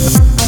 Bye.